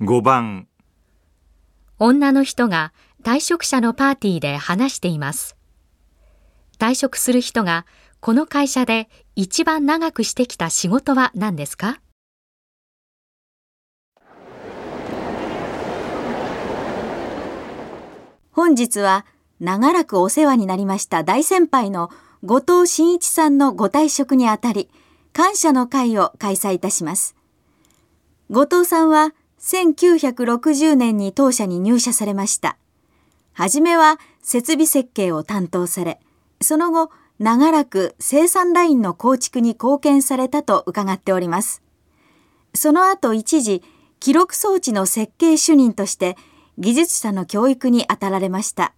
5番女の人が退職者のパーティーで話しています。退職する人がこの会社で一番長くしてきた仕事は何ですか？本日は長らくお世話になりました大先輩の後藤真一さんのご退職にあたり、感謝の会を開催いたします。後藤さんは1960年に当社に入社されました。はじめは設備設計を担当され、その後、長らく生産ラインの構築に貢献されたと伺っております。その後一時、記録装置の設計主任として技術者の教育に当たられました。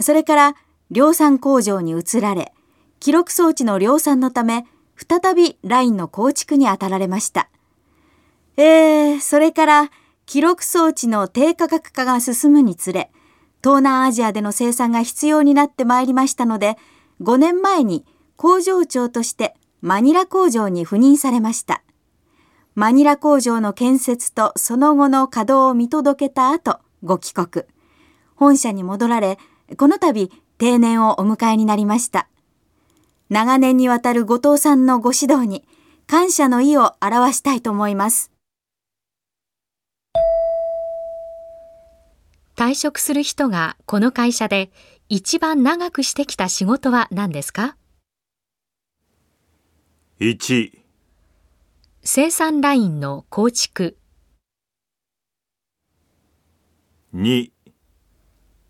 それから量産工場に移られ、記録装置の量産のため、再びラインの構築に当たられました。えー、それから記録装置の低価格化が進むにつれ、東南アジアでの生産が必要になってまいりましたので、5年前に工場長としてマニラ工場に赴任されました。マニラ工場の建設とその後の稼働を見届けた後、ご帰国。本社に戻られ、この度定年をお迎えになりました。長年にわたる後藤さんのご指導に感謝の意を表したいと思います。退職する人がこの会社で一番長くしてきた仕事は何ですか？1生産ラインの構築、2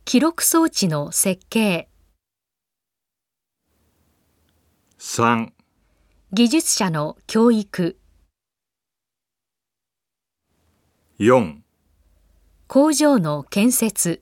記録装置の設計、3技術者の教育、4工場の建設、